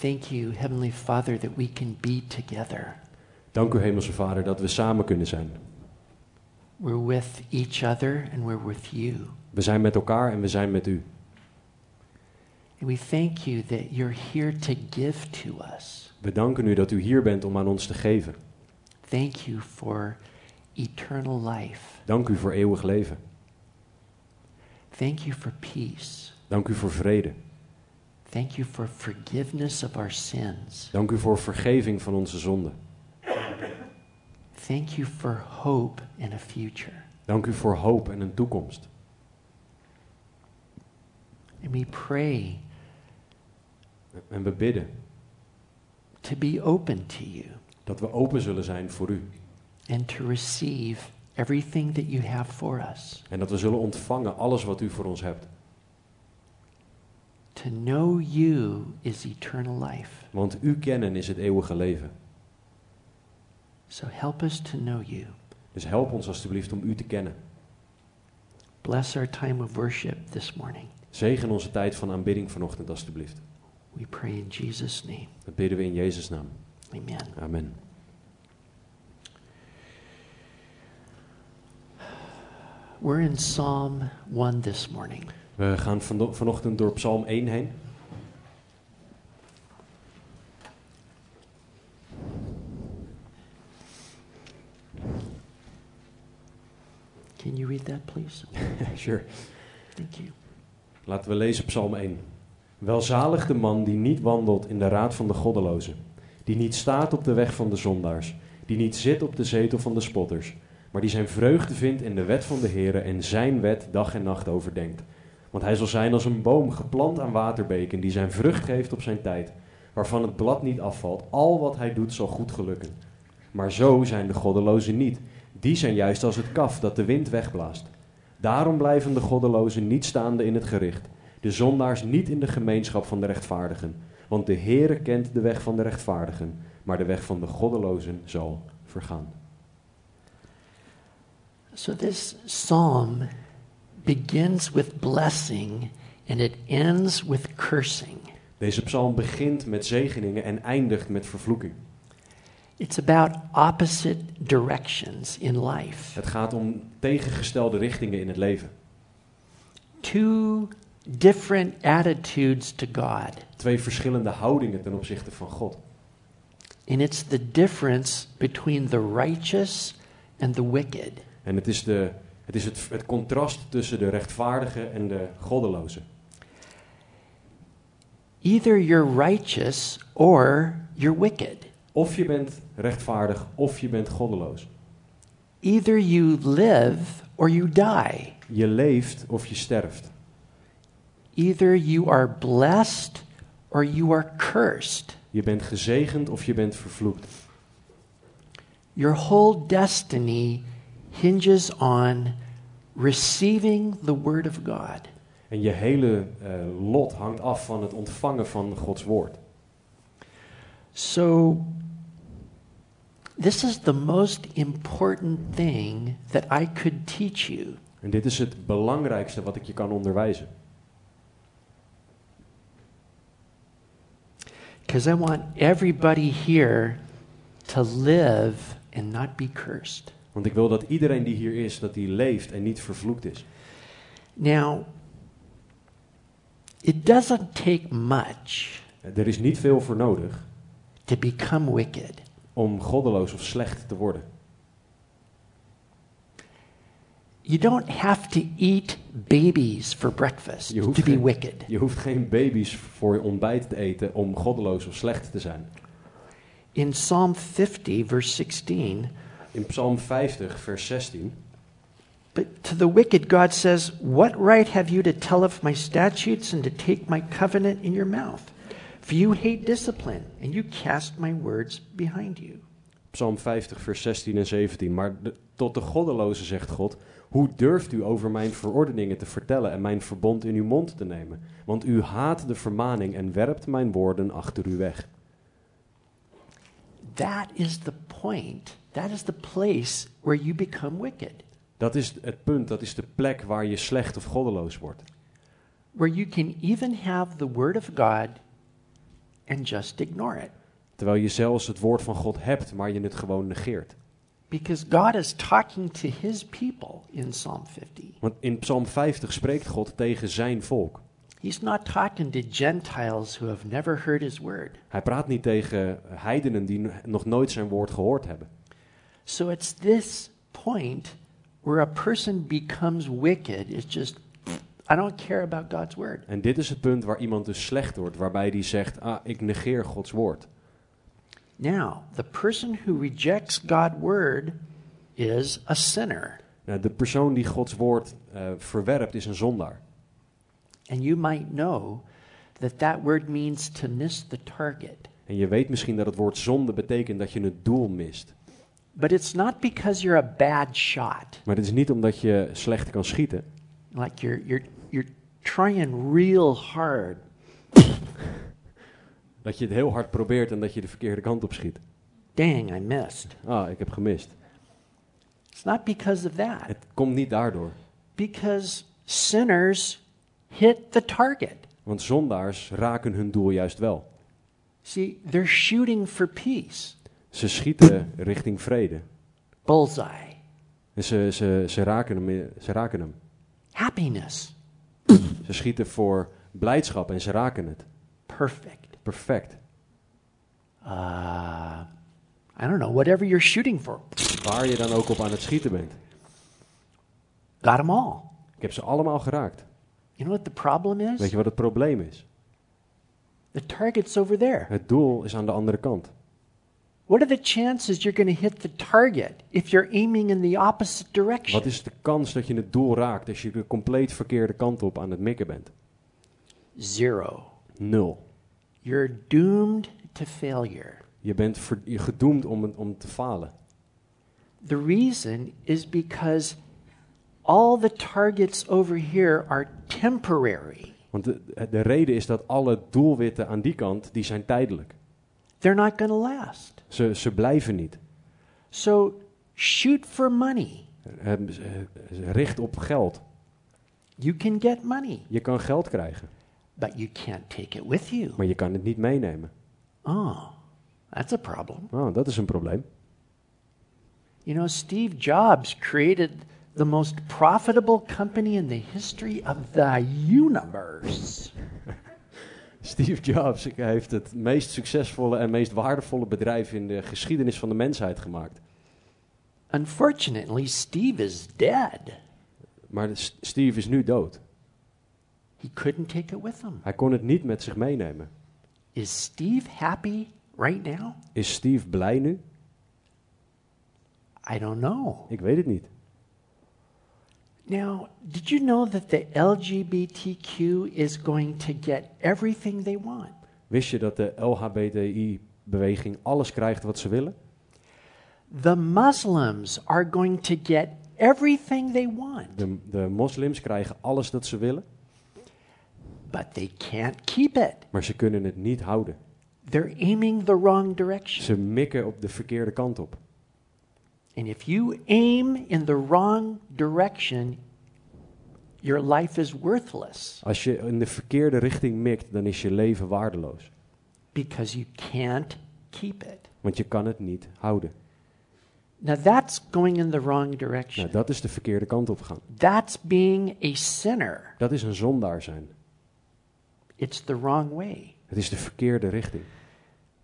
Thank you, Heavenly Father, that we can be together. Dank u, Hemelse Vader, dat we samen kunnen zijn. We're with each other and we're with you. We zijn met elkaar en we zijn met u. And we thank you that you're here to give to us. We danken u dat u hier bent om aan ons te geven. Thank you for eternal life. Dank u voor eeuwig leven. Thank you for peace. Dank u voor vrede. Thank you for forgiveness of our sins. Dank u voor vergeving van onze zonden. Thank you for hope and a future. Dank u voor hoop en een toekomst. And we pray En we bidden to be open to you dat we open zullen zijn voor u. and to receive everything that you have for us. En dat we zullen ontvangen alles wat u voor ons hebt. To know you is eternal life. Want u kennen is het eeuwige leven. So help us to know you. Dus help ons alstublieft om u te kennen. Bless our time of worship this morning. Zegen onze tijd van aanbidding vanochtend alstublieft. We pray in Jesus' name. Dat bidden we in Jezus' naam. Amen. Amen. We're in Psalm 1 this morning. We gaan vano- vanochtend door Psalm 1 heen. Can you read that, please? sure. Thank you. Laten we lezen Psalm 1. Welzalig de man die niet wandelt in de raad van de goddelozen, die niet staat op de weg van de zondaars, die niet zit op de zetel van de spotters, maar die zijn vreugde vindt in de wet van de Heere en zijn wet dag en nacht overdenkt. Want hij zal zijn als een boom geplant aan waterbeken, die zijn vrucht geeft op zijn tijd, waarvan het blad niet afvalt. Al wat hij doet zal goed gelukken. Maar zo zijn de goddelozen niet. Die zijn juist als het kaf dat de wind wegblaast. Daarom blijven de goddelozen niet staande in het gericht, de zondaars niet in de gemeenschap van de rechtvaardigen. Want de Heere kent de weg van de rechtvaardigen, maar de weg van de goddelozen zal vergaan. So this psalm begins with blessing and it ends with cursing. Deze psalm begint met zegeningen en eindigt met vervloeking. It's about opposite directions in life. Het gaat om tegengestelde richtingen in het leven. Two different attitudes to God. Twee verschillende houdingen ten opzichte van God. And it's the difference between the righteous and the wicked. En het is, de, het, is het, het contrast tussen de rechtvaardige en de goddeloze. Either you're righteous or you're wicked. Of je bent rechtvaardig of je bent goddeloos. Either you live or you die. Je leeft of je sterft. Either you are blessed or you are cursed. Je bent gezegend of je bent vervloekt. Your whole destiny hinges on receiving the Word of God. En je hele eh, lot hangt af van het ontvangen van Gods woord. So, this is the most important thing that I could teach you. En dit is het belangrijkste wat ik je kan onderwijzen. Because I want everybody here to live and not be cursed. Want ik wil dat iedereen die hier is, dat die leeft en niet vervloekt is. Now, it doesn't take much Er is niet veel voor nodig to become wicked. om goddeloos of slecht te worden. You don't have to eat babies for breakfast to be geen, wicked. je hoeft geen baby's voor je ontbijt te eten om goddeloos of slecht te zijn. In Psalm 50, verse 16, In Psalm 50, vers 16. but to the wicked, God says, What right have you to tell of my statutes and to take my covenant in your mouth? For you hate discipline, and you cast my words behind you. Psalm 50, vers 16 en 17. Maar de- tot de goddeloze zegt God: Hoe durft u over mijn verordeningen te vertellen en mijn verbond in uw mond te nemen? Want u haat de vermaning en werpt mijn woorden achter u weg. That is the point. That is the place where you become wicked, Dat is het punt, dat is de plek waar je slecht of goddeloos wordt. where you can even have the word of God and just ignore it. Terwijl je zelfs het woord van God hebt, maar je het gewoon negeert. Because God is talking to his people in Psalm 50. Want in Psalm 50 spreekt God tegen zijn volk. He's not talking to Gentiles who have never heard his word. Hij praat niet tegen heidenen die nog nooit zijn woord gehoord hebben. So it's this point where a person becomes wicked is just, I don't care about God's word. En dit is het punt waar iemand dus slecht wordt, waarbij die zegt: Ah, ik negeer Gods woord. Now, the person who rejects God's word is a sinner. Nou, de persoon die Gods woord eh, verwerpt is een zondaar. And you might know that that word means to miss the target. En je weet misschien dat het woord zonde betekent dat je het doel mist. But it's not because you're a bad shot. Maar het is niet omdat je slecht kan schieten. Like you're, you're, you're trying real hard, Dat je het heel hard probeert en dat je de verkeerde kant op schiet. dang, I missed. Ah, ik heb gemist. It's not because of that. Het komt niet daardoor. Because sinners hit the target. Want zondaars raken hun doel juist wel. See, they're shooting for peace. Ze schieten richting vrede. Bullseye. En ze, ze, ze, raken hem, ze raken hem. Happiness. Ze schieten voor blijdschap en ze raken het. Perfect. Perfect. Uh, I don't know, whatever you're shooting for. Waar je dan ook op aan het schieten bent. Got them all. Ik heb ze allemaal geraakt. You know what the problem is? Weet je wat het probleem is? The target's over there. Het doel is aan de andere kant. What are the chances you're going to hit the target if you're aiming in the opposite direction? Wat is de kans dat je het doel raakt als je de compleet verkeerde kant op aan het mikken bent? Zero. Nul. You're doomed to failure. Je bent ver- je gedoemd om, om te falen. The reason is because all the targets over here are temporary. Want de, de reden is dat alle doelwitten aan die kant, die zijn tijdelijk. They're not going to last. Ze, ze blijven niet. So shoot for money. Richt op geld. You can get money, Je kan geld krijgen, but you can't take it with you. maar je kan het niet meenemen. Oh, that's a problem. Oh, dat is een probleem. You know, Steve Jobs created the most profitable company in the history of the universe. Steve Jobs heeft het meest succesvolle en meest waardevolle bedrijf in de geschiedenis van de mensheid gemaakt. Unfortunately, Steve is dead. Maar Steve is nu dood. He couldn't take it with him. Hij kon het niet met zich meenemen. Is Steve happy right now? Is Steve blij nu? I don't know. Ik weet het niet. Now, did you know that the LGBTQ is going to get everything they want? Wist je dat de LHBTI-beweging alles krijgt wat ze willen? The Muslims are going to get everything they want, De, de moslims krijgen alles dat ze willen, but they can't keep it. maar ze kunnen het niet houden. They're aiming the wrong direction. Ze mikken op de verkeerde kant op. And if you aim in the wrong direction, your life is worthless Als je in de verkeerde richting mikt, dan is je leven waardeloos. because you can't keep it. Want je kan het niet houden. Now, that's going in the wrong direction. Nou, dat is de verkeerde kant op gaan. That's being a sinner. Dat is een zondaar zijn. It's the wrong way. Het is de verkeerde richting.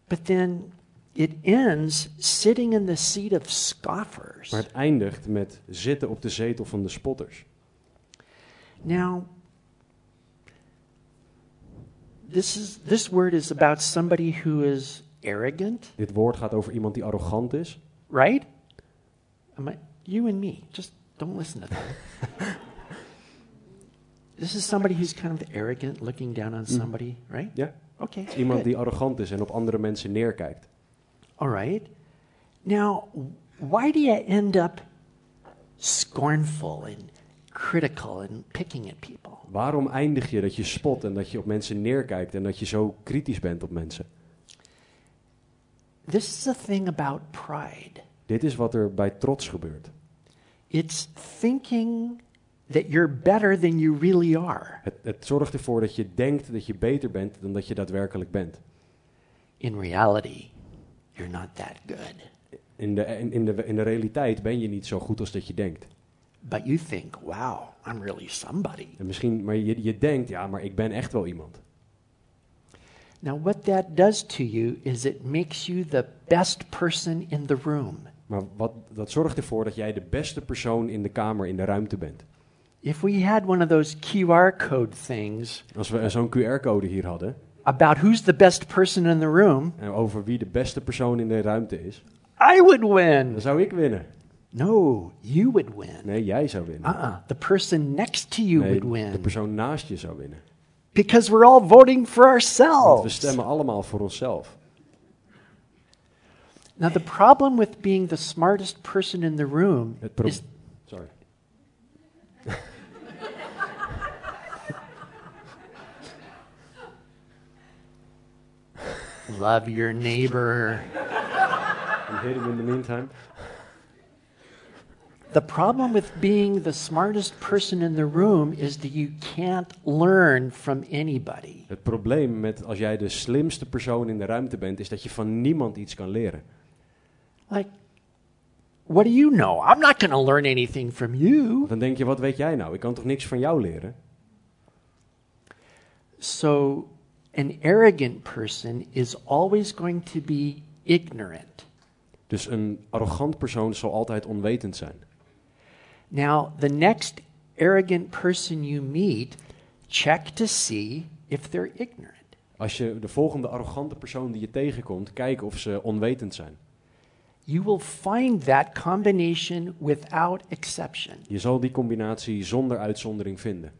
But then it ends sitting in the seat of scoffers. Maar het eindigt met zitten op de zetel van de spotters. Now, this is this word is about somebody who is arrogant, Dit woord gaat over iemand die arrogant is. right? Am I, you and me, just don't listen to that. this is somebody who's kind of arrogant, looking down on somebody, right? Ja? Okay. Iemand good. die arrogant is en op andere mensen neerkijkt. All right. Now, why do you end up scornful and critical and picking at people? Waarom eindig je dat je spot en dat je op mensen neerkijkt en dat je zo kritisch bent op mensen? This is the thing about pride. Dit is wat er bij trots gebeurt. It's thinking that you're better than you really are. Het, het zorgt ervoor dat je denkt dat je beter bent dan dat je daadwerkelijk bent. In reality, you're not that good. In de, in, in de, in de realiteit ben je niet zo goed als dat je denkt. But you think, wow, I'm really somebody. En misschien, maar je, je denkt, ja, maar ik ben echt wel iemand. Now, what that does to you is it makes you the best person in the room. Maar wat, dat zorgt ervoor dat jij de beste persoon in de kamer, in de ruimte bent. If we had one of those QR code things Als we zo'n QR-code hier hadden, about who's the best person in the room, en over wie de beste persoon in de ruimte is, I would win. dan zou ik winnen. No, you would win. Nee, jij zou winnen. Uh-uh. The person next to you Nee, would de win. persoon naast je zou winnen. Because we're all voting for ourselves. Want we stemmen allemaal voor onszelf. Now, the problem with being the smartest person in the room is Sorry. Love your neighbor. And hit him in the meantime. The problem with being the smartest person in the room is that you can't learn from anybody. Het probleem met als jij de slimste persoon in de ruimte bent, is dat je van niemand iets kan leren. Like, what do you know? I'm not going to learn anything from you. Dan denk je, wat weet jij nou? Ik kan toch niks van jou leren? So, an arrogant person is always going to be ignorant. Dus een arrogant persoon zal altijd onwetend zijn. Now, the next arrogant person you meet, check to see if they're ignorant. Als je de volgende arrogante persoon die je tegenkomt, kijk of ze onwetend zijn. You will find that combination without exception. Je zal die combinatie zonder uitzondering vinden.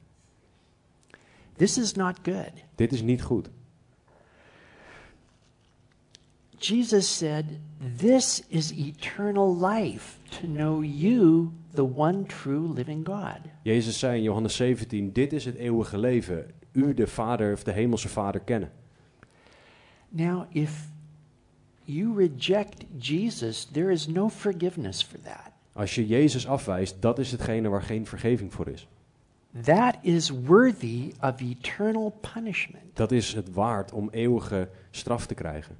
This is not good. Dit is niet goed. Jesus said, This is eternal life, to know you, the one true living God. Jezus zei in Johannes 17, dit is het eeuwige leven. U, de Vader of de Hemelse Vader, kennen. Now, if you reject Jesus, there is no forgiveness for that. Als je Jezus afwijst, dat is hetgene waar geen vergeving voor is. That is worthy of eternal punishment. Dat is het waard om eeuwige straf te krijgen.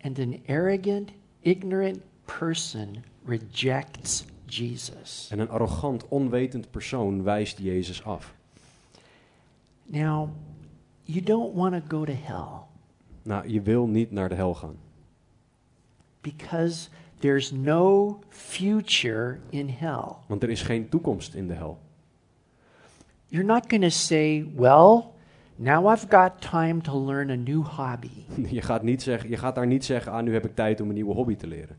And an arrogant, ignorant person rejects Jesus. En een arrogant, onwetend persoon wijst Jezus af. Now, you don't want to go to hell Nou, je wil niet naar de hel gaan. because there's no future in hell. Want er is geen toekomst in de hel. You're not going to say, well, now I've got time to learn a new hobby Je gaat, niet zeggen, je gaat daar niet zeggen, ah, nu heb ik tijd om een nieuwe hobby te leren.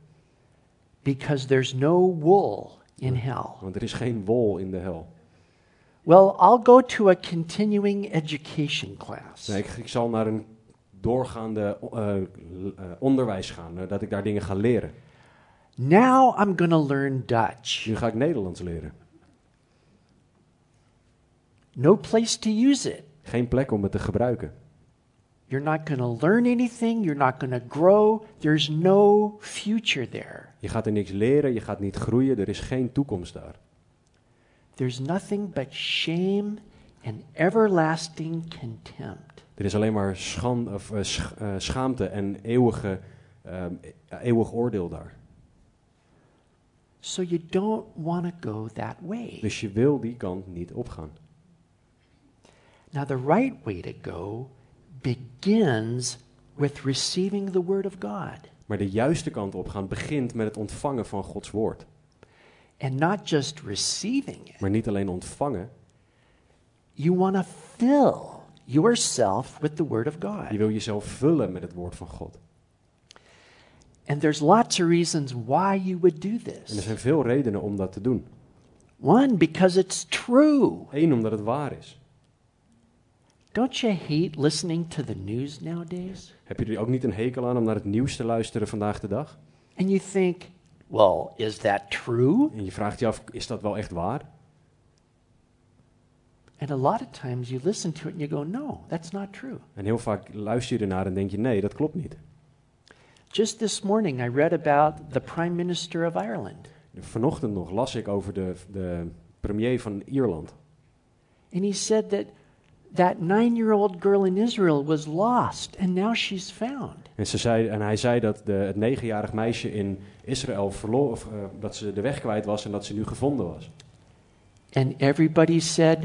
because there's no wool in hell. Want er is geen wol in de hel. Well, I'll go to a continuing education class. Nee, ik, ik zal naar een doorgaande eh, eh, onderwijs gaan, eh, dat ik daar dingen ga leren. Now I'm going to learn Dutch. Nu ga ik Nederlands leren. No place to use it. Geen plek om het te gebruiken. You're not going to learn anything. You're not going to grow. There's no future there. Je gaat er niks leren, je gaat niet groeien, er is geen toekomst daar. There's nothing but shame and everlasting contempt. Er is alleen maar schan, of, eh, sch- eh, schaamte en eeuwige, e- eeuwig oordeel daar. So you don't want to go that way. Dus je wil die kant niet opgaan. Now, the right way to go begins with receiving the Word of God. Maar de juiste kant opgaan begint met het ontvangen van Gods woord. And not just receiving it, Maar niet alleen ontvangen, you want to fill yourself with the Word of je God. wil jezelf vullen met het woord van God. And there's lots of reasons why you would do En er this. zijn veel redenen om dat te doen. One, because it's true. Eén, omdat het waar is. Don't you hate listening to the news nowadays? Heb je er ook niet een hekel aan om naar het nieuws te luisteren vandaag de dag? And you think, well, is that true? En je vraagt je af, is dat wel echt waar? And a lot of times you listen to it and you go, no, that's not true. En heel vaak luister je ernaar en denk je, nee, dat klopt niet. Just this morning, I read about the Prime Minister of Ireland. Vanochtend nog las ik over de, de premier van Ierland. And he said that that nine year old girl in Israel was lost and now she's found. En, ze zei, en hij zei dat de, het negenjarig meisje in Israël verloor, of, eh, dat ze de weg kwijt was en dat ze nu gevonden was. And everybody said,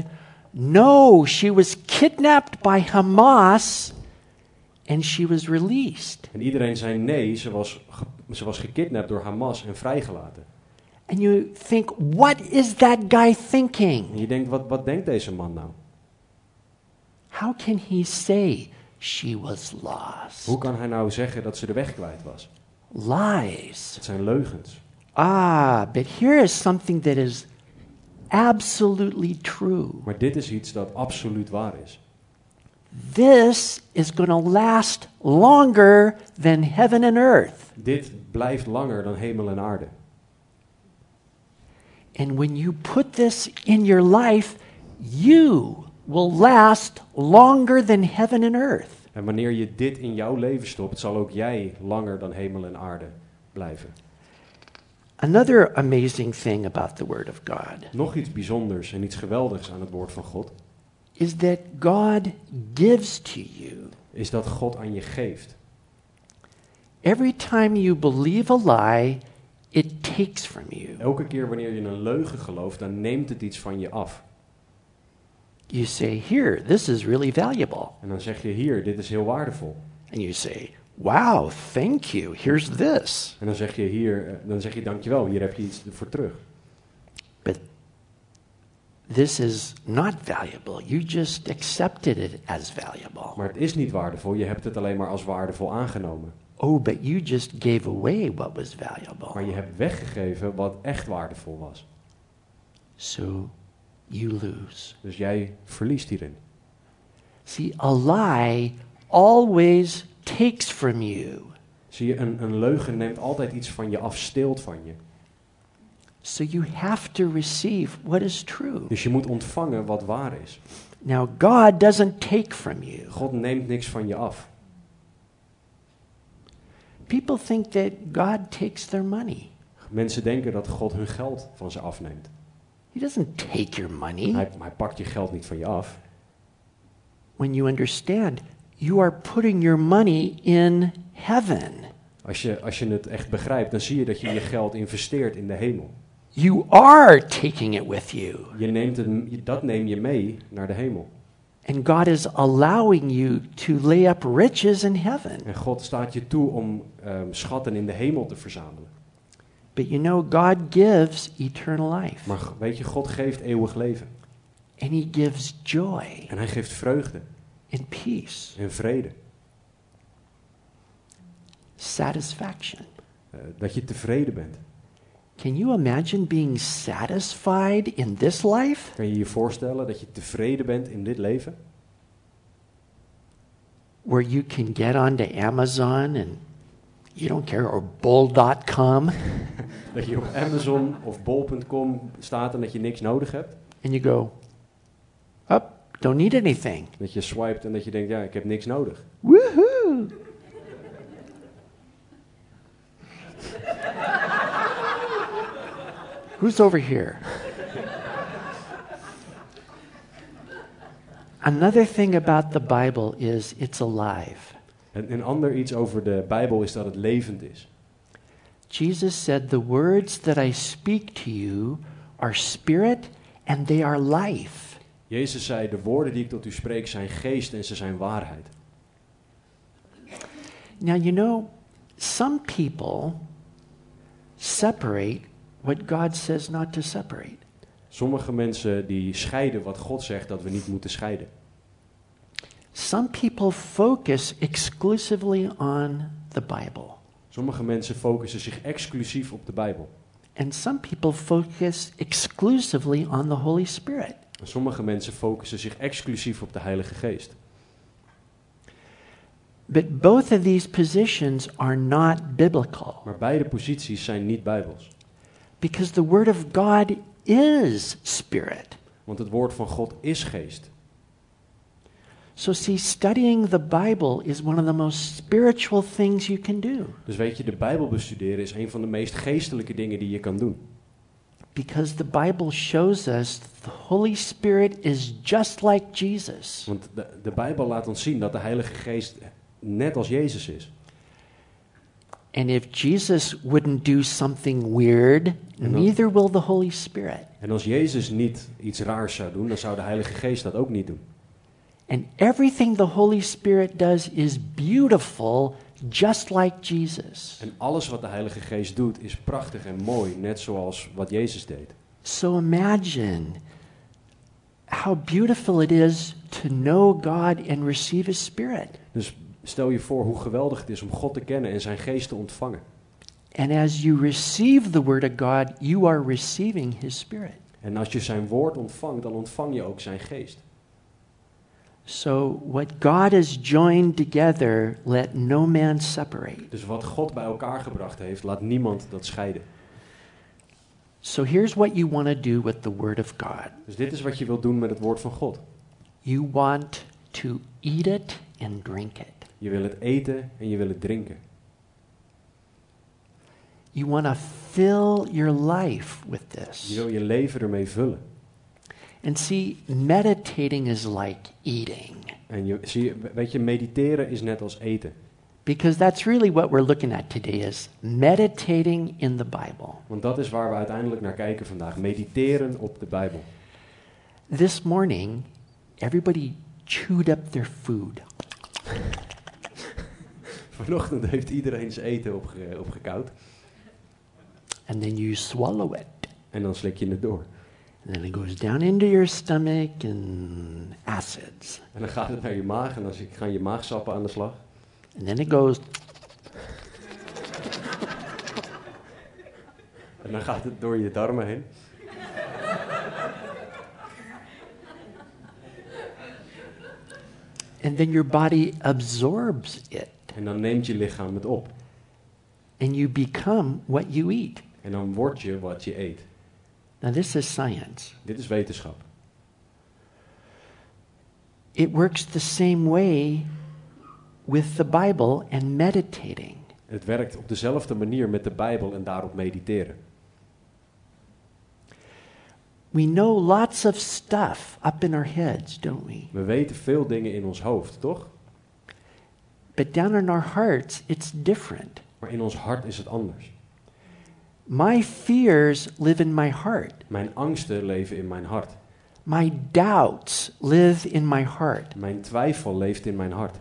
no, she was kidnapped by Hamas and she was released. En iedereen zei nee, ze was, ze was gekidnapt door Hamas en vrijgelaten. And you think, what is that guy thinking? En je denkt, wat, wat denkt deze man nou? How can he say she was lost? Hoe kan hij nou zeggen dat ze de weg kwijt was? Lies. Het zijn leugens. Ah, but here is something that is absolutely true. Maar dit is iets dat absoluut waar is. This is going to last longer than heaven and earth. Dit blijft langer dan hemel en aarde. And when you put this in your life, you will last longer than heaven and earth. En wanneer je dit in jouw leven stopt, zal ook jij langer dan hemel en aarde blijven. Another amazing thing about the Word of God Nog iets bijzonders en iets geweldigs aan het woord van God is that God gives to you. is dat God aan je geeft. Every time you believe a lie, it takes from you. Elke keer wanneer je een leugen gelooft, dan neemt het iets van je af. You say, Here, this is really valuable. En dan zeg je hier, dit is heel waardevol. And you say, Wow, thank you. Here's this. En dan zeg je hier, eh, dan zeg je dankjewel, hier heb je iets voor terug. But this is not valuable. You just accepted it as valuable. Maar het is niet waardevol, je hebt het alleen maar als waardevol aangenomen. Oh, but you just gave away what was valuable. Maar je hebt weggegeven wat echt waardevol was. So you lose. Dus jij verliest hierin. See, a lie always takes from you. Zie je, een, een leugen neemt altijd iets van je af, steelt van je. So you have to receive what is true. Dus je moet ontvangen wat waar is. Now, God doesn't take from you. God neemt niks van je af. People think that God takes their money. Mensen denken dat God hun geld van ze afneemt. He doesn't take your money. Hij, hij pakt je geld niet van je af. When you understand, you are putting your money in heaven. Als je, als je het echt begrijpt, dan zie je dat je je geld investeert in de hemel. You are taking it with you. Je neemt het, dat neem je mee naar de hemel. And God is allowing you to lay up riches in heaven. En God staat je toe om ehm, schatten in de hemel te verzamelen. But you know, God gives eternal life. Maar weet je, God geeft eeuwig leven. And He gives joy En hij geeft vreugde and peace, en vrede. satisfaction. Eh, dat je tevreden bent. Can you imagine being satisfied in this life? Kan je je voorstellen dat je tevreden bent in dit leven? Where you can get onto Amazon and you don't care, or bull.com, Dat je op Amazon of bol.com staat en dat je niks nodig hebt? and you go, up, don't need anything. Dat je swipet en dat je denkt, ja, ik heb niks nodig. Woohoo! Who's over here? Another thing about the Bible is it's alive. En een ander iets over de Bijbel is dat het levend is. Jesus said, The words that I speak to you are spirit and they are life. Jezus zei, de woorden die ik tot u spreek zijn geest en ze zijn waarheid. Now, you know, some people separate what God says not to separate. Sommige mensen die scheiden wat God zegt dat we niet moeten scheiden. Some people focus exclusively on the Bible, Sommige mensen focussen zich exclusief op de Bijbel. and some people focus exclusively on the Holy Spirit. En sommige mensen focussen zich exclusief op de Heilige Geest. But both of these positions are not biblical Maar beide posities zijn niet bijbels. because the Word of God is Spirit. Want het woord van God is geest. So, see, studying the Bible is one of the most spiritual things you can do Dus weet je, de Bijbel bestuderen is een van de meest geestelijke dingen die je kan doen. because the Bible shows us the Holy Spirit is just like Jesus. Want de, de Bijbel laat ons zien dat de Heilige Geest net als Jezus is. And if Jesus wouldn't do something weird, dan- neither will the Holy Spirit. En als Jezus niet iets raars zou doen, dan zou de Heilige Geest dat ook niet doen. And everything the Holy Spirit does is beautiful, just like Jesus. En alles wat de Heilige Geest doet is prachtig en mooi, net zoals wat Jezus deed. So imagine how beautiful it is to know God and receive His Spirit. Dus stel je voor hoe geweldig het is om God te kennen en zijn geest te ontvangen. And as you receive the Word of God, you are receiving His Spirit. En als je zijn woord ontvangt, dan ontvang je ook zijn geest. So, what God has joined together, let no man separate. Dus wat God bij elkaar gebracht heeft, laat niemand dat scheiden. So, here's what you want to do with the Word of God Dus dit is wat je wilt doen met het woord van God. you want to eat it and drink it. Je wil het eten en je wil het drinken. You want to fill your life with Je this. wil je leven ermee vullen. And see, meditating is like eating. En je, zie weet je, mediteren is net als eten. Because that's really what we're looking at today is meditating in the Bible. Want dat is waar we uiteindelijk naar kijken vandaag. Mediteren op de Bijbel. This morning, everybody chewed up their food. Vanochtend heeft iedereen zijn eten opge, opgekoud. And then you swallow it. En dan slik je het door. And then it goes down into your stomach and acids. En dan gaat het naar je maag en dan gaan je maagsappen aan de slag. And then it goes En dan gaat het door je darmen heen. and then your body absorbs it. En dan neemt je lichaam het op. And you become what you eat. En dan word je wat je eet. Now, this is science. Dit is wetenschap. It works the same way with the Bible and meditating. Het werkt op dezelfde manier met de Bijbel en daarop mediteren. We know lots of stuff up in our heads, don't we? We weten veel dingen in ons hoofd, toch? But down in our hearts, it's different. Maar in ons hart is het anders. My fears live in my heart. Mijn angsten leven in mijn hart. My doubts live in my heart. Mijn twijfel leeft in mijn hart.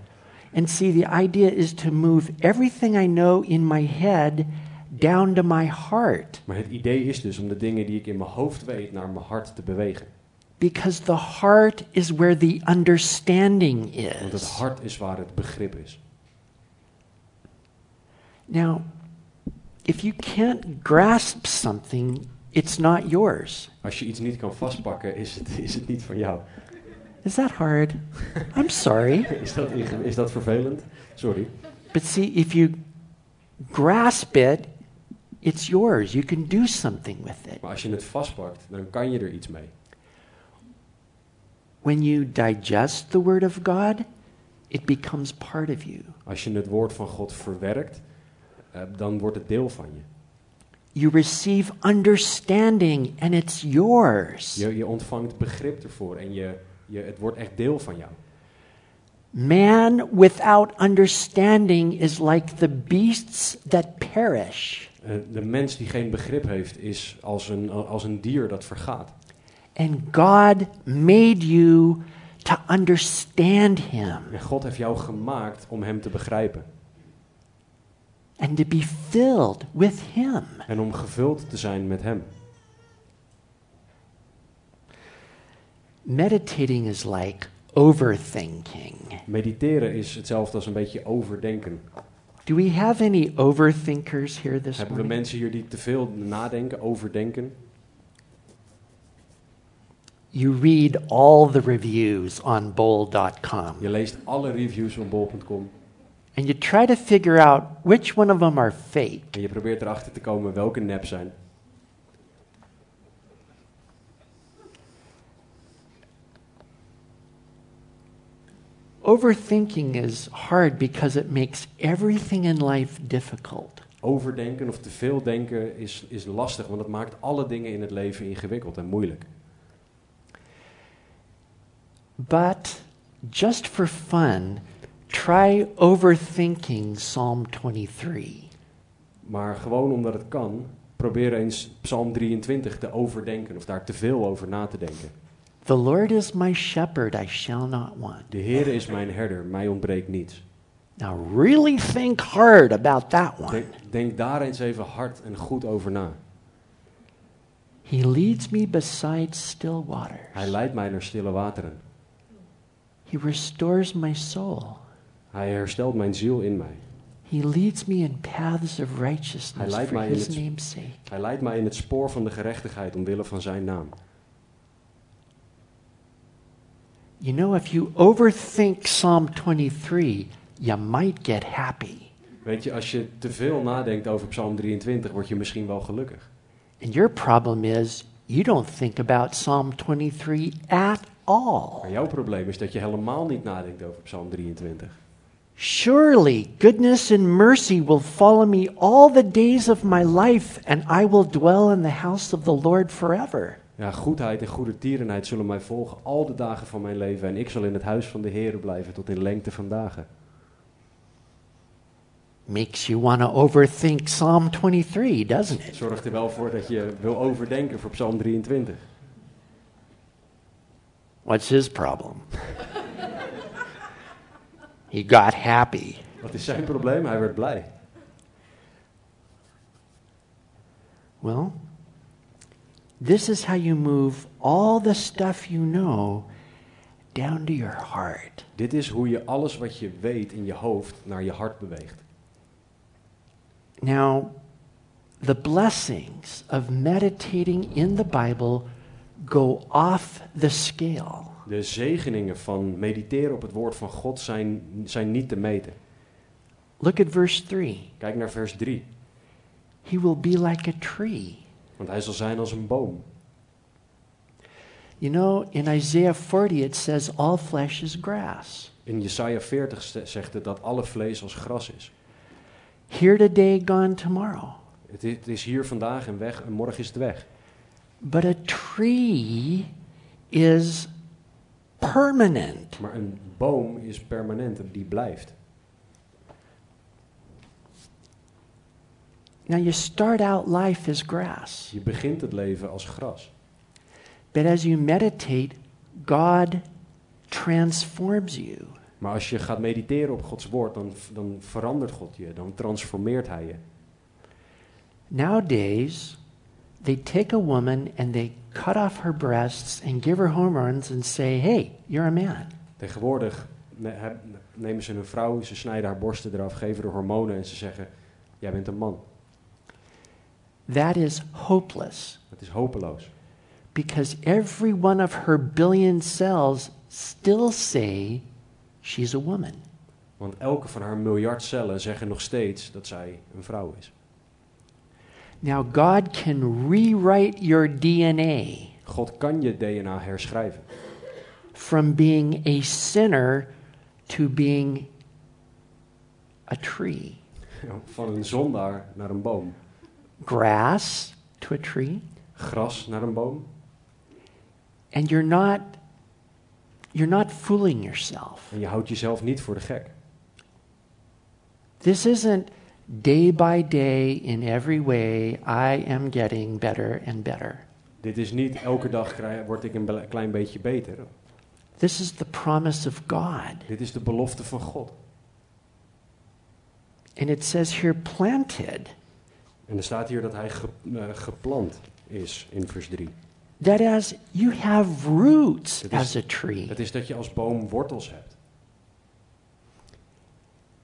And see, the idea is to move everything I know in my head down to my heart. Maar het idee is dus om de dingen die ik in mijn hoofd weet naar mijn hart te bewegen. Because the heart is where the understanding Want het is. hart is waar het begrip is. Now, if you can't grasp something, it's not yours. Als je iets niet kan vastpakken, is het, is het niet van jou. Is that hard? I'm sorry. Is dat, is dat vervelend? Sorry. But see, if you grasp it, it's yours. You can do something with it. Maar als je het vastpakt, dan kan je er iets mee. When you digest the Word of God, it becomes part of you. Als je het woord van God verwerkt, dan wordt het deel van je. You receive understanding, and it's yours. Je, je ontvangt begrip ervoor en je, je, het wordt echt deel van jou. Man without understanding is like the beasts that perish. Eh, de mens die geen begrip heeft, is als een, als een dier dat vergaat. And God made you to understand Him En God heeft jou gemaakt om hem te begrijpen. And to be filled with Him. En om gevuld te zijn met hem. Meditating is like overthinking. Mediteren is hetzelfde als een beetje overdenken. Do we have any overthinkers here this Hebben we morning? mensen hier die te veel nadenken, overdenken? you read all the reviews on bowl.com Je leest alle reviews op bol.com and you try to figure out which one of them are fake. en je probeert erachter te komen welke nep zijn. Overthinking is hard because it makes everything in life difficult. Overdenken of te veel denken is, is lastig, want het maakt alle dingen in het leven ingewikkeld en moeilijk. But just for fun, try overthinking Psalm 23. Maar gewoon omdat het kan, probeer eens Psalm 23 te overdenken of daar te veel over na te denken. The Lord is my shepherd, I shall not want. De Heere is mijn herder, mij ontbreekt niets. Now, really think hard about that one. Denk, denk daar eens even hard en goed over na. He leads me beside still waters. Hij leidt mij naar stille wateren. He restores my soul. Hij herstelt mijn ziel in mij. He leads me in paths of Hij righteousness leidt for mij in his het- name's sake. Hij leidt mij in het spoor van de gerechtigheid omwille van zijn naam. You know, if you overthink Psalm 23, you might get happy. Weet je, als je te veel nadenkt over Psalm 23, word je misschien wel gelukkig. And your problem is you don't think about Psalm 23 at all. Maar jouw probleem is dat je helemaal niet nadenkt over Psalm 23. Surely goodness and mercy will follow me all the days of my life, and I will dwell in the house of the Lord forever. Ja, goedheid en goede tierenheid zullen mij volgen al de dagen van mijn leven en ik zal in het huis van de Heer blijven tot in lengte van dagen. Makes you want to overthink Psalm 23, doesn't it? zorgt er wel voor dat je wil overdenken voor Psalm 23. What's his problem? he got happy. Wat is zijn probleem? Hij werd blij. Well, this is how you move all the stuff you know down to your heart. Dit is hoe je alles wat je weet in je hoofd naar je hart beweegt. Now, the blessings of meditating in the Bible go off the scale. De zegeningen van mediteren op het woord van God zijn, zijn niet te meten. Look at verse 3. Kijk naar vers 3. He will be like a tree. Want hij zal zijn als een boom. You know, in Isaiah 40 it says all flesh is grass. In Jesaja 40 st- zegt het dat alle vlees als gras is. Here today, gone tomorrow. Het is, het is hier vandaag en weg en morgen is het weg. But a tree is permanent. Maar een boom is permanent en die blijft. Now, you start out life as grass, Je begint het leven als gras. but as you meditate, God transforms you. Maar als je gaat mediteren op Gods woord, dan, dan verandert God je, dan transformeert Hij je. Nowadays, they take a woman and they cut off her breasts and give her hormones and say, hey, you're a man. Tegenwoordig nemen ze een vrouw, ze snijden haar borsten eraf, geven haar hormonen en ze zeggen: Jij bent een man. That is hopeless Het is hopeloos. because every one of her billion cells still say she's a woman. Want elke van haar miljard cellen zeggen nog steeds dat zij een vrouw is. Now, God can rewrite your DNA God kan je DNA herschrijven. from being a sinner to being a tree. Van een zondaar naar een boom. Grass to a tree. Gras naar een boom. And you're not you're not fooling yourself. En je houdt jezelf niet voor de gek. This isn't day by day in every way I am getting better and better. Dit is niet elke dag word ik een klein beetje beter. This is the promise of God. Dit is de belofte van God. And it says here planted. En er staat hier dat hij ge- eh, geplant is in vers 3. That as you have roots is- as a tree. Het is dat je als boom wortels hebt.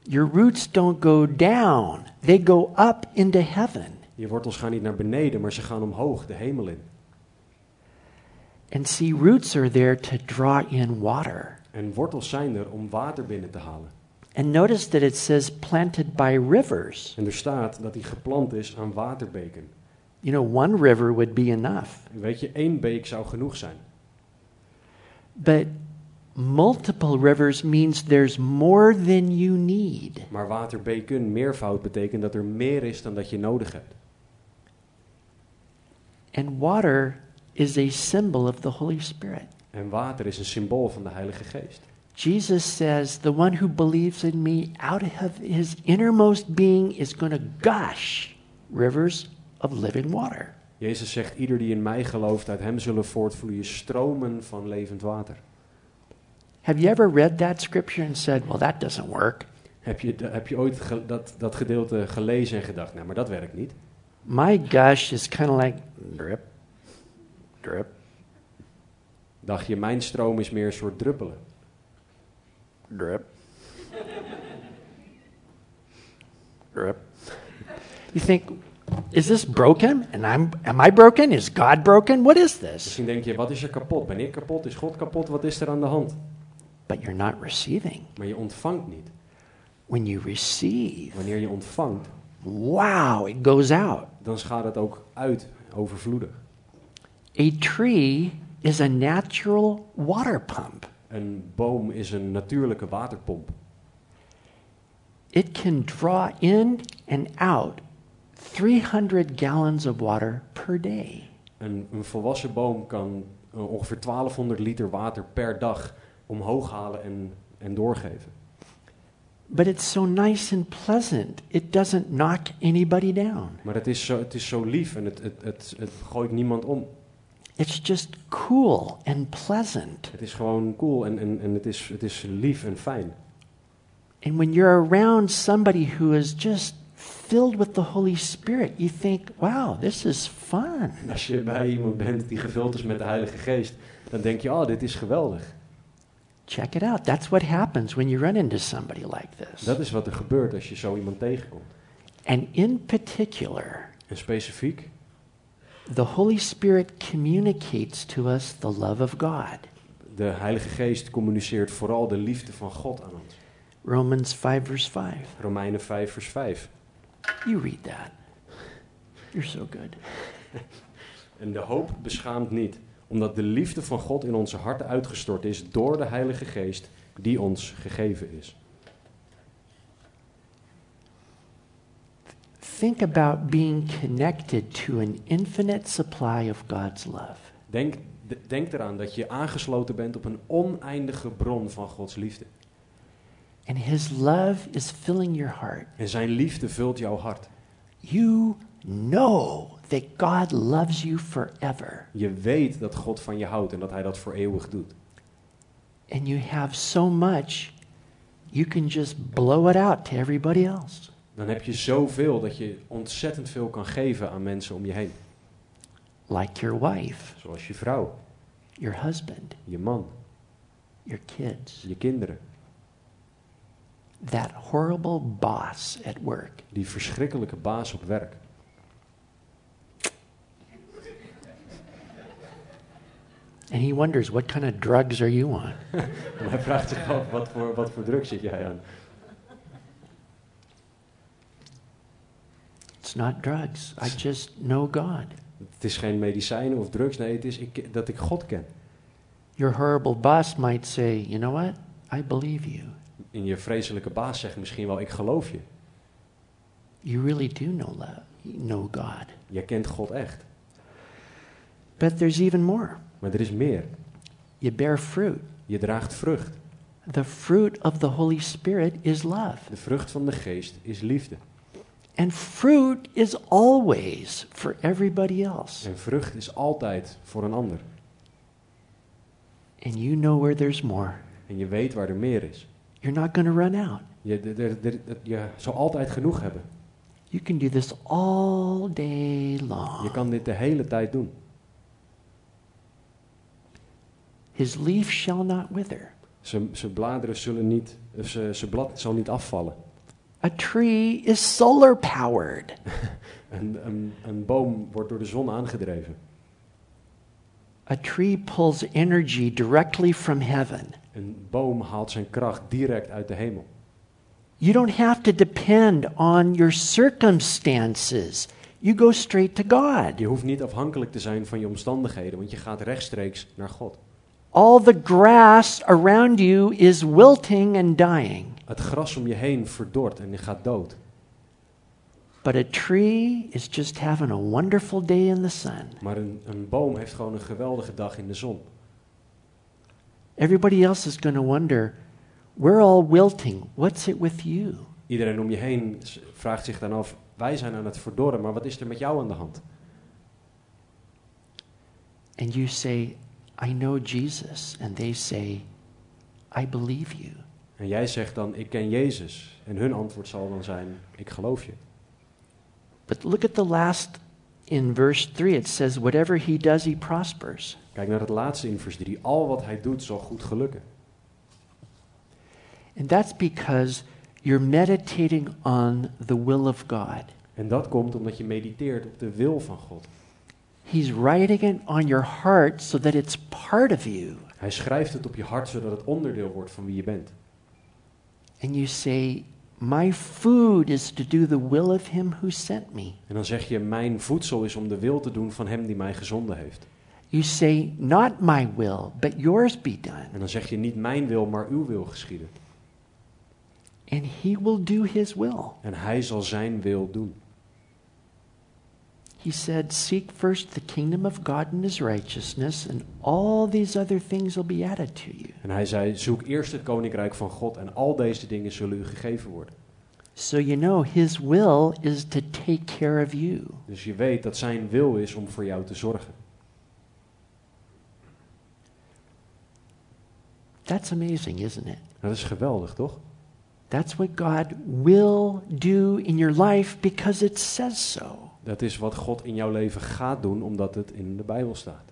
Your roots don't go down, they go up into heaven. Je wortels gaan niet naar beneden, maar ze gaan omhoog, de hemel in. And see, roots are there to draw in water. En wortels zijn er om water binnen te halen. And notice that it says planted by rivers. En er staat dat hij geplant is aan waterbeken. You know, one river would be enough, En weet je, één beek zou genoeg zijn. but multiple rivers means there's more than you need. Maar waterbeken, meervoud, betekent dat er meer is dan dat je nodig hebt. And water is a symbol of the Holy Spirit. En water is een symbool van de Heilige Geest. Jesus says, The one who believes in me, out of his innermost being, is going to gush rivers of living water. Jezus zegt, ieder die in mij gelooft, uit hem zullen voortvloeien stromen van levend water. Have you ever read that scripture and said, Well, that doesn't work? Heb je, heb je ooit ge- dat, dat gedeelte gelezen en gedacht, nou, maar dat werkt niet? My gush is kind of like drip, drip, Dacht je, mijn stroom is meer een soort druppelen. drip, drip. You think, is this broken? And I'm, am I broken? Is God broken? What is this? Misschien denk je, wat is er kapot? Ben ik kapot? Is God kapot? Wat is er aan de hand? But you're not receiving. Maar je ontvangt niet. When you receive, Wanneer je ontvangt, wow, it goes out. dan gaat het ook uit, overvloedig. A tree is a natural water pump. Een boom is een natuurlijke waterpomp. It can draw in and out 300 gallons of water per day. Een, een volwassen boom kan eh, ongeveer 1200 liter water per dag omhoog halen en, en doorgeven. But it's so nice and pleasant, it doesn't knock anybody down. Maar het is zo, het is zo lief en het, het, het, het gooit niemand om. It's just cool and pleasant. Het is gewoon cool en, en, en het, is, het is lief en fijn. And when you're around somebody who is just filled with the Holy Spirit, you think, wow, this is fun. Als je bij iemand bent die gevuld is met de Heilige Geest, dan denk je, oh, dit is geweldig. Check it out. That's what happens when you run into somebody like this. Dat is wat er gebeurt als je zo iemand tegenkomt. And in particular, En specifiek, the Holy Spirit communicates to us the love of God. de Heilige Geest communiceert vooral de liefde van God aan ons. Romans 5, verse 5. Romeinen 5, vers 5. You read that. You're so good. En de hoop beschaamt niet, omdat de liefde van God in onze harten uitgestort is door de Heilige Geest die ons gegeven is. Think about being connected to an infinite supply of God's love. Denk, denk eraan dat je aangesloten bent op een oneindige bron van Gods liefde. And His love is filling your heart. En zijn liefde vult jouw hart. You know that God loves you forever. Je weet dat God van je houdt en dat hij dat voor eeuwig doet. And you have so much, you can just blow it out to everybody else. Dan heb je zoveel dat je ontzettend veel kan geven aan mensen om je heen. Like your wife, Zoals je vrouw, your husband, je man, your kids, je kinderen. that horrible boss at work. Die verschrikkelijke baas op werk. And he wonders, what kind of drugs are you on? En hij vraagt zich af, wat voor, wat voor druk zit jij aan? It's not drugs. I just know God. Het is geen medicijnen of drugs, nee, het is ik, dat ik God ken. Your horrible boss might say, you know what? I believe you. En je vreselijke baas zegt misschien wel, ik geloof je. You really do know love, know God. Je kent God echt. But there's even more. Maar er is meer. You bear fruit. Je draagt vrucht. The fruit of the Holy Spirit is love. De vrucht van de geest is liefde. And fruit is always for everybody else. En vrucht is altijd voor een ander. And you know where there's more. En je weet waar er meer is. You're not going to run out. Je, de- de- de- de- je zal altijd genoeg hebben. You can do this all day Je long. kan dit de hele tijd doen. His leaf shall not wither. Zijn zijn bladeren zullen niet, zijn blad zal niet afvallen. A tree is solar powered. Een, een, een boom wordt door de zon aangedreven. A tree pulls energy directly from heaven. Een boom haalt zijn kracht direct uit de hemel. You don't have to depend on your circumstances. You go straight to God. Je hoeft niet afhankelijk te zijn van je omstandigheden, want je gaat rechtstreeks naar God. All the grass around you is wilting and dying. Het gras om je heen verdort en je gaat dood. But a tree is just having a wonderful day in the sun. Maar een, een boom heeft gewoon een geweldige dag in de zon. Everybody else is going to wonder, we're all wilting. What's it with you? Iedereen om je heen vraagt zich dan af, wij zijn aan het verdorren, maar wat is er met jou aan de hand? And you say, I know Jesus. And they say, I believe you. En jij zegt dan, ik ken Jezus. En hun antwoord zal dan zijn, ik geloof je. But look at the last in verse 3. It says, Whatever he does, he prospers. Kijk naar het laatste in vers 3. Al wat hij doet zal goed gelukken. And that's because you're meditating on the will of God. En dat komt omdat je mediteert op de wil van God. He's writing it on your heart so that it's part of you. Hij schrijft het op je hart zodat het onderdeel wordt van wie je bent. And you say, My food is to do the will of him who sent me. En dan zeg je, mijn voedsel is om de wil te doen van hem die mij gezonden heeft. You say, Not my will, but yours be done. En dan zeg je, niet mijn wil, maar uw wil geschieden. And he will do his will. En hij zal zijn wil doen. He said, Seek first the kingdom of God and his righteousness, and all these other things will be added to you. En hij zei, zoek eerst het koninkrijk van God en al deze dingen zullen u gegeven worden. So you know his will is to take care of you. Dus je weet dat zijn wil is om voor jou te zorgen. That's amazing, isn't it? Dat is geweldig, toch? That's what God will do in your life because it says so. Dat is wat God in jouw leven gaat doen, omdat het in de Bijbel staat.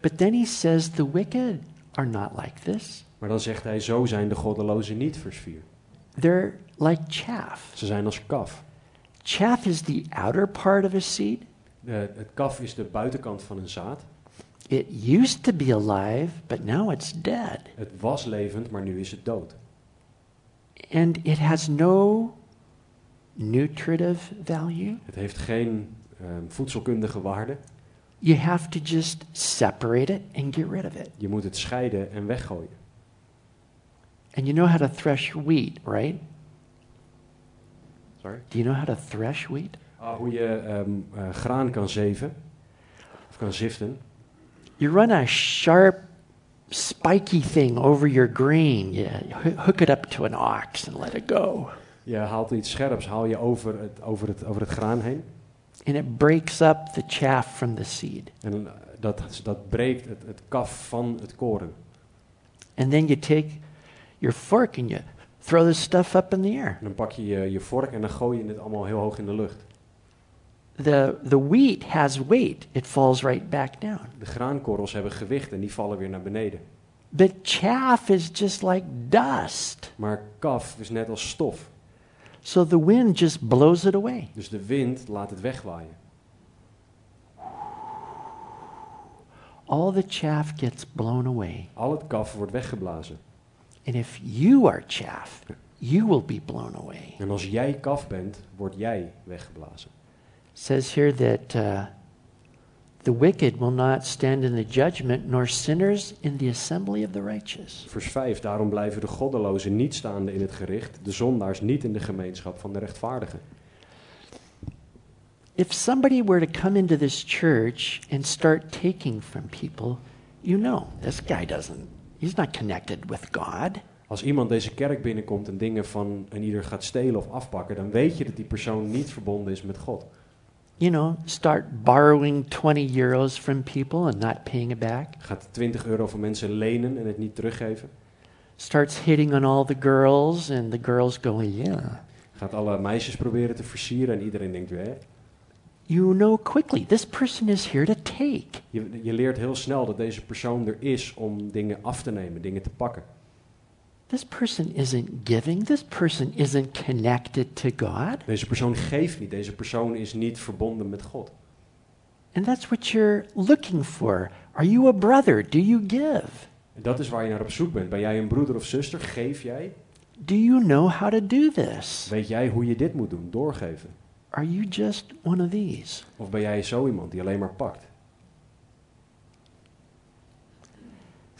But then he says the wicked are not like this. Maar dan zegt hij, zo zijn de goddelozen niet, vers 4. They're like chaff. Ze zijn als kaf. Chaff is the outer part of a seed. De, het kaf is de buitenkant van een zaad. It used to be alive, but now it's dead. Het was levend, maar nu is het dood. And it has no nutritive value. Het heeft geen ehm, voedselkundige waarde. You have to just separate it and get rid of it. Je moet het scheiden en weggooien. And you know how to thresh wheat, right? Sorry? Do you know how to thresh wheat? Ah, hoe je ehm, eh, graan kan zeven. Of kan ziften. You run a sharp, spiky thing over your grain. You ho- hook it up to an ox and let it go. Je haalt iets scherps, haal je over het, over het, over het graan heen. And it breaks up the chaff from the seed. En eh, dat, dat breekt het, het kaf van het koren. And then you take your fork and you throw this stuff up in the air. En dan pak je, je je vork en dan gooi je het allemaal heel hoog in de lucht. The, the wheat has weight, it falls right back down. De graankorrels hebben gewicht en die vallen weer naar beneden. But chaff is just like dust. Maar kaf is net als stof. So the wind just blows it away. Dus de wind laat het wegwaaien. All the chaff gets blown away. Al het kaf wordt weggeblazen. And if you are chaff, you will be blown away. En als jij kaf bent, word jij weggeblazen. It says here that uh, the wicked will not stand in the judgment, nor sinners in the assembly of the righteous. Vers 5. Daarom blijven de goddelozen niet staande in het gericht, de zondaars niet in de gemeenschap van de rechtvaardigen. If somebody were to come into this church and start taking from people, you know, this guy doesn't, he's not connected with God. Als iemand deze kerk binnenkomt en dingen van een ieder gaat stelen of afpakken, dan weet je dat die persoon niet verbonden is met God. You know, start borrowing 20 euros from people and not paying it back. Gaat 20 euro van mensen lenen en het niet teruggeven. Starts hitting on all the girls, and the girls go, yeah. Gaat alle meisjes proberen te versieren en iedereen denkt hè? You know quickly, this person is here to take. Je, je leert heel snel dat deze persoon er is om dingen af te nemen, dingen te pakken. This person isn't giving. This person isn't connected to God. Deze persoon geeft niet, deze persoon is niet verbonden met God. And that's what you're looking for. Are you a brother? Do you give? En dat is waar je naar op zoek bent. Ben jij een broeder of zuster? Geef jij? Do you know how to do this? Weet jij hoe je dit moet doen? Doorgeven. Are you just one of these? Of ben jij zo iemand die alleen maar pakt?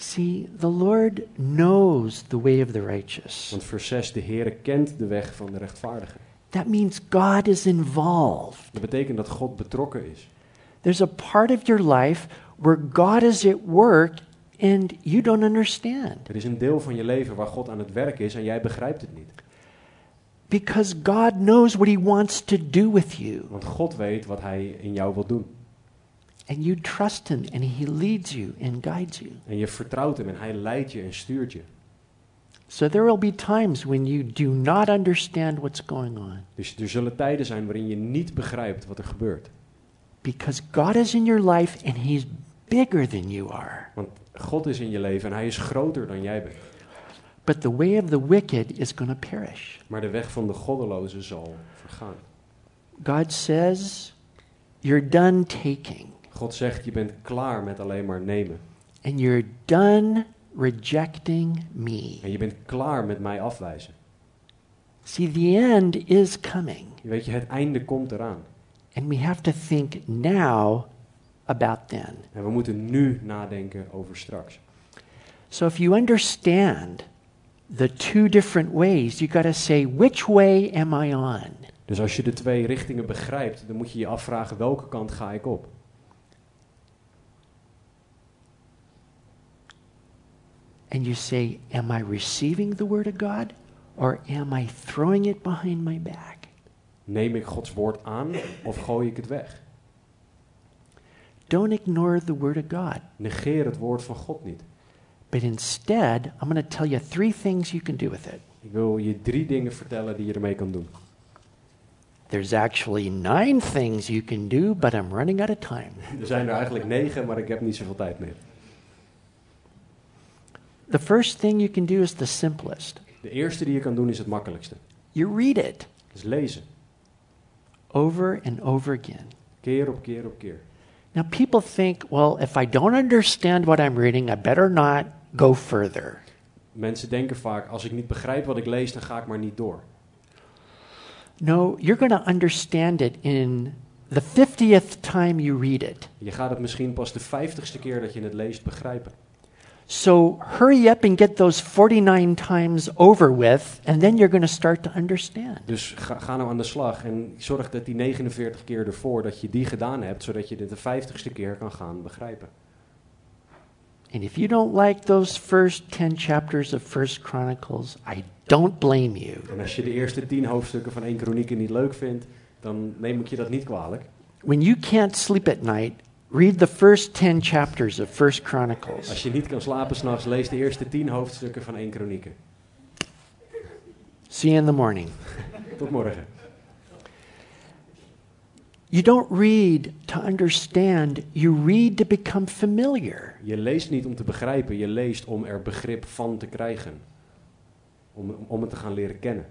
See, the Lord knows the way of the righteous. Want vers 6, de Heere kent de weg van de rechtvaardige. That means God is involved. Dat betekent dat God betrokken is. There's a part of your life where God is at work and you don't understand. Er is een deel van je leven waar God aan het werk is en jij begrijpt het niet. Because God knows what He wants to do with you. Want God weet wat Hij in jou wil doen. And you trust Him and He leads you and guides you. En je vertrouwt Hem en Hij leidt je en stuurt je. So there will be times when you do not understand what's going on. Dus er zullen tijden zijn waarin je niet begrijpt wat er gebeurt. Because God is in your life and He's bigger than you are. Want God is in je leven en Hij is groter dan jij bent. But the way of the wicked is going to perish. Maar de weg van de goddeloze zal vergaan. God says, You're done taking, God zegt, je bent klaar met alleen maar nemen. and you're done rejecting me. En je bent klaar met mij afwijzen. See, the end is coming, weet je, het einde komt eraan. and we have to think now about then. En we moeten nu nadenken over straks. So if you understand the two different ways, you got to say, Which way am I on? Dus als je de twee richtingen begrijpt, dan moet je je afvragen welke kant ga ik op. And you say, Am I receiving the Word of God, or am I throwing it behind my back? Neem ik Gods woord aan of gooi ik het weg? Don't ignore the Word of God. Negeer het woord van God niet. But instead, I'm going to tell you three things you can do with it. Ik wil je drie dingen vertellen die je ermee kan doen. There's actually nine things you can do, but I'm running out of time. Er zijn er eigenlijk negen, maar ik heb niet zoveel tijd meer. The first thing you can do is the simplest. De eerste die je kan doen is het makkelijkste. You read it is lezen. over and over again. Keer op keer op keer. Now, people think, well, if I don't understand what I'm reading, I better not go further. Mensen denken vaak, als ik niet begrijp wat ik lees, dan ga ik maar niet door. No, you're going to understand it in the 50th time you read it. Je gaat het misschien pas de vijftigste keer dat je het leest begrijpen. So hurry up and get those 49 times over with, and then you're going to start to understand. Dus ga, ga nou aan de slag en zorg dat die 49 keer ervoor, dat je die gedaan hebt, zodat je dit de vijftigste keer kan gaan begrijpen. And if you don't like those first 10 chapters of First Chronicles, I don't blame you. En als je de eerste tien hoofdstukken van 1 Kronieken niet leuk vindt, dan neem ik je dat niet kwalijk. When you can't sleep at night, read the first 10 chapters of First Chronicles. Als je niet kan slapen s'nachts, lees de eerste tien hoofdstukken van 1 Kronieken. See you in the morning. Tot morgen. You don't read to understand, you read to become familiar. Je leest niet om te begrijpen, je leest om er begrip van te krijgen. Om, om het te gaan leren kennen.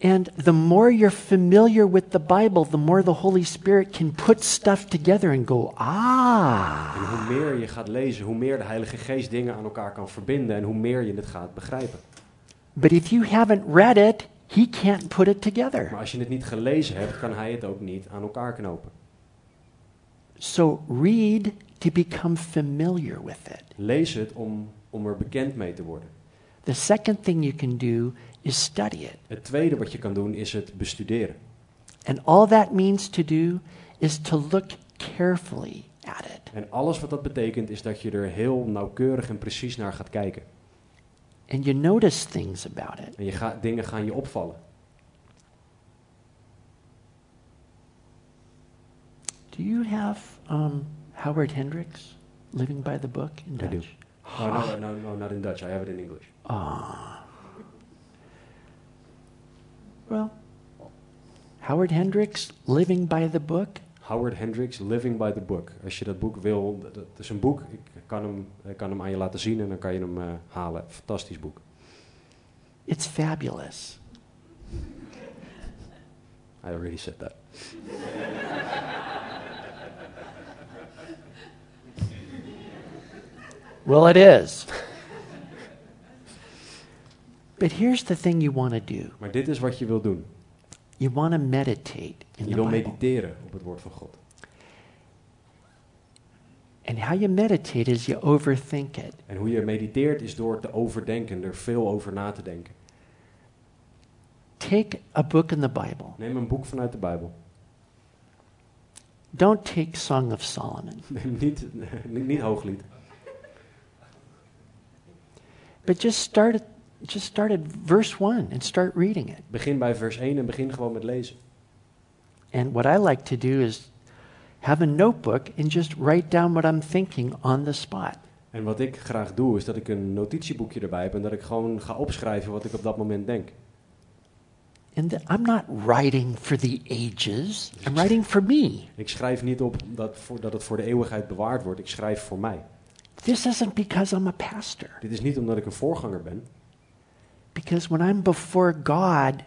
And the more you're familiar with the Bible, the more the Holy Spirit can put stuff together and go, ah. En hoe meer je gaat lezen, hoe meer de Heilige Geest dingen aan elkaar kan verbinden en hoe meer je het gaat begrijpen. But if you haven't read it, He can't put it together. Maar als je het niet gelezen hebt, kan Hij het ook niet aan elkaar knopen. So read to become familiar with it. Lees het om, om er bekend mee te worden. The second thing you can do is study it. Het tweede wat je kan doen is het bestuderen. And all that means to do is to look carefully at it. En alles wat dat betekent is dat je er heel nauwkeurig en precies naar gaat kijken. And you notice things about it. En je gaat, dingen gaan je opvallen. Do you have um, Howard Hendricks, Living by the Book in I do. Dutch? Oh, no, no, no, not in Dutch. I have it in English. Ah. Well, Howard Hendricks, Living by the Book. Howard Hendricks, Living by the Book. Als je dat boek wil, dat dat is een boek. Ik kan hem, ik kan hem aan je laten zien en dan kan je hem eh, halen. Fantastisch boek. It's fabulous. I already said that. Well, it is. But here's the thing you want to do Maar dit is wat je wil doen. you want to meditate in Je the wil Bible. mediteren op het woord van God. And how you meditate is you overthink it. En hoe je mediteert is door te overdenken, er veel over na te denken. Take a book in the Bible. Neem een boek vanuit de Bijbel. Don't take Song of Solomon, Neem niet, niet, niet hooglied. but just start at, just start at verse 1 and start reading it. Begin bij vers 1 en begin gewoon met lezen. And what I like to do is have a notebook and just write down what I'm thinking on the spot. En wat ik graag doe, is dat ik een notitieboekje erbij heb en dat ik gewoon ga opschrijven wat ik op dat moment denk. And the, I'm not writing for the ages, I'm writing for me. Ik schrijf niet op dat, voor, dat het voor de eeuwigheid bewaard wordt, ik schrijf voor mij. This isn't because I'm a pastor, Dit is niet omdat ik een voorganger ben, because when I'm before God,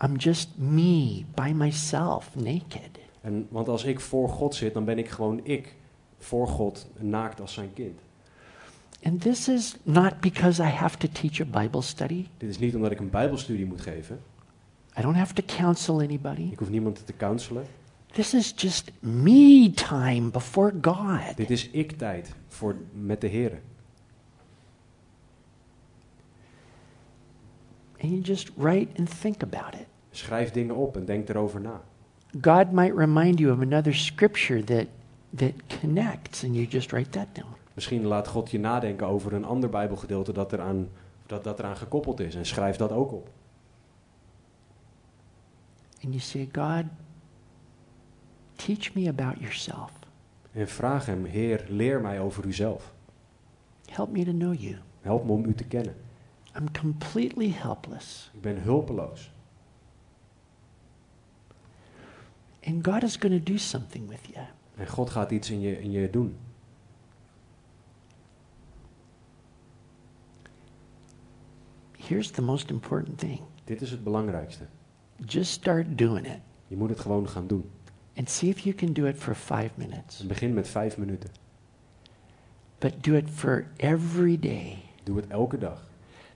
I'm just me by myself, naked. en, want als ik voor God zit, dan ben ik gewoon ik, voor God, naakt als zijn kind. And this is not because I have to teach a Bible study. Dit is niet omdat ik een bijbelstudie moet geven, I don't have to counsel anybody. ik hoef niemand te counselen. This is just me time before God. Dit is ik-tijd voor, met de Heer. And you just write and think about it. Schrijf dingen op en denk erover na. God might remind you of another scripture that, that connects, and you just write that down. Misschien laat God je nadenken over een ander Bijbelgedeelte dat eraan, dat, dat eraan gekoppeld is en schrijf dat ook op. And you say, God, teach me about yourself. En vraag hem, Heer, leer mij over uzelf. Help me to know you. Help me om u te kennen. I'm completely helpless. Ik ben hulpeloos. And God is going to do something with you. En God gaat iets in je, in je doen. Here's the most important thing Dit is het belangrijkste. just start doing it Je moet het gewoon gaan doen. and see if you can do it for five minutes. En begin met vijf minuten. But do it for every day. Doe het elke dag.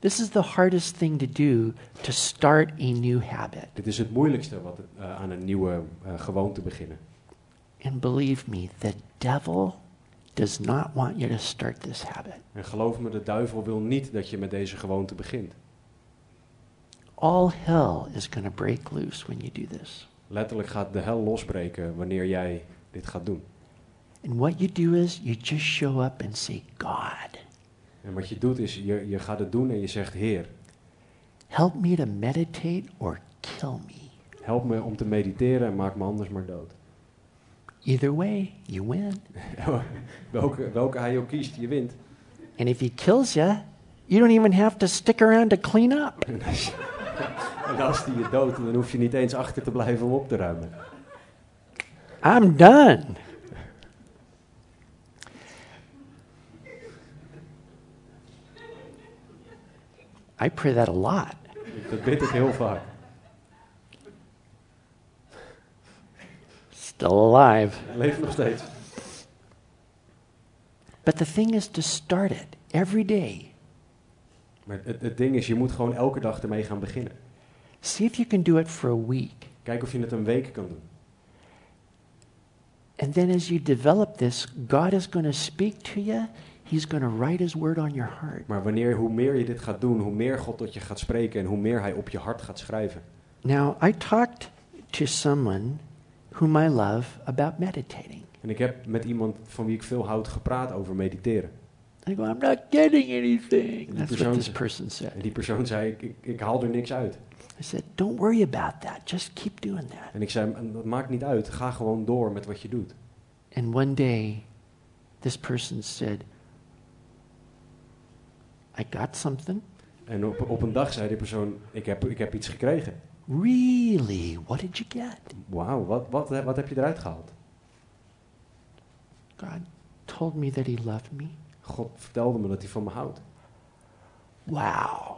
This is the hardest thing to do to start a new habit. Dit is het moeilijkste wat eh, aan een nieuwe eh, gewoonte beginnen. And believe me, the devil does not want you to start this habit. En geloof me, de duivel wil niet dat je met deze gewoonte begint. All hell is going to break loose when you do this. Letterlijk gaat de hel losbreken wanneer jij dit gaat doen. And what you do is you just show up and say, God, En wat je doet is, je, je gaat het doen en je zegt, Heer, help me to meditate or kill me. help me om te mediteren en maak me anders maar dood. Either way, you win. welke, welke hij ook kiest, je wint. And if he kills you, you don't even have to stick around to clean up. En als, die je dood, dan hoef je niet eens achter te blijven om op te ruimen. I'm done. I pray that a lot. Dat bid ik heel vaak. Still alive. Leeft nog steeds. But the thing is to start it every day. Maar het, het ding is, je moet gewoon elke dag ermee gaan beginnen. See if you can do it for a week. Kijk of je het een week kan doen. And then as you develop this, God is going to speak to you. He's going to write His word on your heart. Maar wanneer, hoe meer je dit gaat doen, hoe meer God tot je gaat spreken en hoe meer Hij op je hart gaat schrijven. Now, I talked to someone whom I love about meditating. En ik heb met iemand van wie ik veel houd gepraat over mediteren. I go, I'm not getting anything. That's what this person En said. die persoon zei, ik, ik, ik haal er niks uit. I said, Don't worry about that. Just keep doing that. En ik zei, dat maakt niet uit, ga gewoon door met wat je doet. And one day, this person said, I got something. En op, op een dag zei die persoon, ik heb, ik heb iets gekregen. Really? What did you get? Wauw, wat, wat, wat heb je eruit gehaald? God told me that He loved me. God vertelde me dat hij van me houdt. Wow.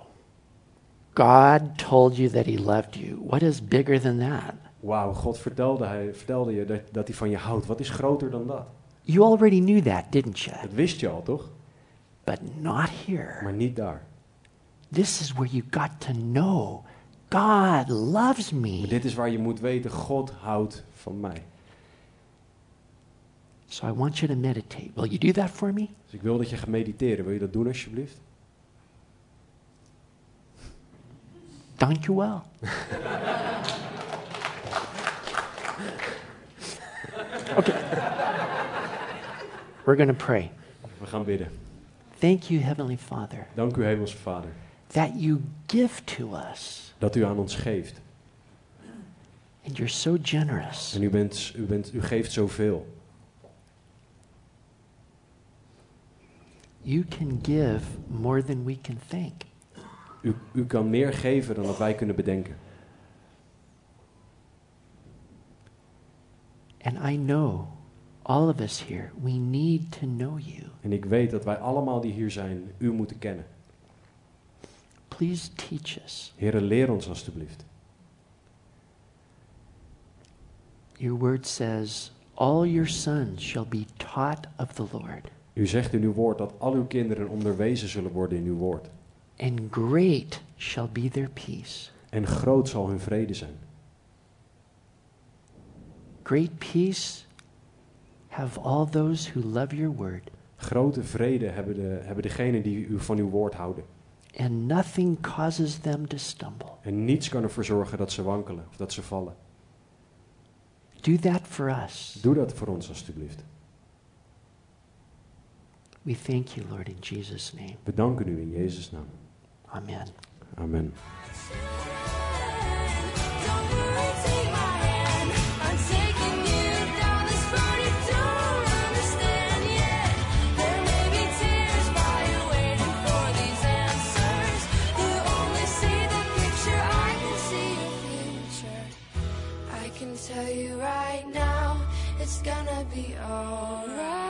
God told you that He loved you. What is bigger than that? Wauw, God vertelde, hij, vertelde je dat, dat hij van je houdt. Wat is groter dan dat? You already knew that, didn't you? Dat wist je al, toch? But not here. maar niet daar. This is where you got to know God loves Maar me. dit is waar je moet weten, God houdt van mij. So I want you to meditate. Will you do that for me? Dus ik wil dat je gaat mediteren. Wil je dat doen alsjeblieft? Dank you well. okay. We're going to pray. We gaan bidden. Thank you, Heavenly Father, Dank u, Hemelse Vader, that you give to us. dat u aan ons geeft. And you're so generous. En u, bent, u, bent, u geeft zoveel. You can give more than we can think. U, u kan meer geven dan dat wij kunnen bedenken. And I know all of us here, we need to know you. En ik weet dat wij allemaal die hier zijn, u moeten kennen. Please teach us. Heren, leer ons alstublieft. Your word says, All your sons shall be taught of the Lord, U zegt in uw woord dat al uw kinderen onderwezen zullen worden in uw woord. and great shall be their peace. En groot zal hun vrede zijn. Great peace have all those who love your word, Grote vrede hebben, de, hebben degenen die u van uw woord houden. and nothing causes them to stumble. En niets kan ervoor zorgen dat ze wankelen of dat ze vallen. Do that for us. Doe dat voor ons alstublieft. We thank you, Lord, in Jesus' name. We danken u in Jezus' naam. Amen. Amen. gonna be alright.